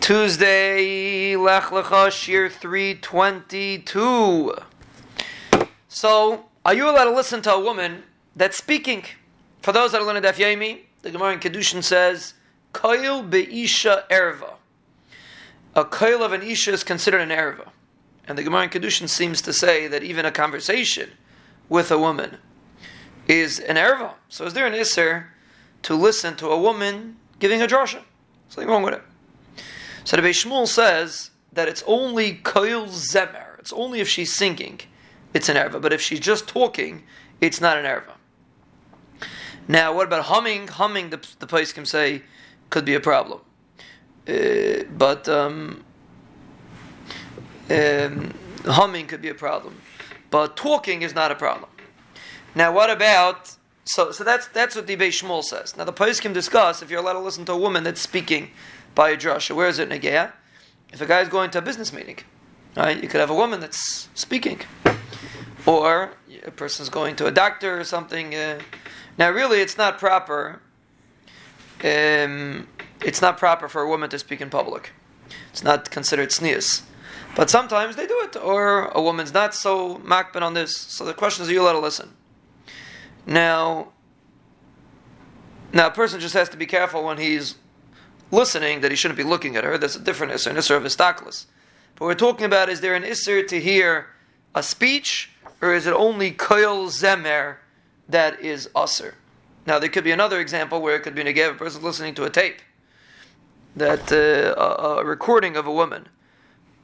Tuesday, Lech Lecha, Shiur 322. So, are you allowed to listen to a woman that's speaking? For those that are learning Daf Yomi, the Gemara in Kedushin says, Koil be'isha erva. A koil of an isha is considered an erva. And the Gemara in Kedushin seems to say that even a conversation with a woman is an erva. So is there an isser to listen to a woman giving a drasha? Something wrong with it. So the Beis Shmuel says that it's only koil zemer. It's only if she's singing, it's an erva. But if she's just talking, it's not an erva. Now, what about humming? Humming, the, the can say, could be a problem. Uh, but um, um, humming could be a problem. But talking is not a problem. Now, what about so? So that's that's what the Beis Shmuel says. Now, the can discuss if you're allowed to listen to a woman that's speaking by a drasha. Where is it Negea? If a guy is going to a business meeting, right? You could have a woman that's speaking, or a person's going to a doctor or something. Uh, now, really, it's not proper. Um, it's not proper for a woman to speak in public. It's not considered tznius. But sometimes they do it, or a woman's not so makpid on this. So the question is, are you allowed to listen? Now, now a person just has to be careful when he's listening that he shouldn't be looking at her. That's a different isser, an isser of istaklis. But we're talking about is there an isser to hear a speech, or is it only koil zemer that is usser? Now there could be another example where it could be a a person listening to a tape, that uh, a, a, recording of a woman.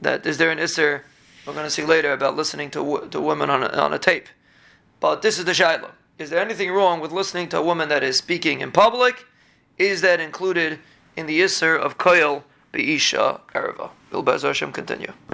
That is there an isser? We're going to see later about listening to to a woman on a, on a tape. But this is the shaila. Is there anything wrong with listening to a woman that is speaking in public? Is that included in the Isser of Koil Be'isha Erva? Will Hashem continue.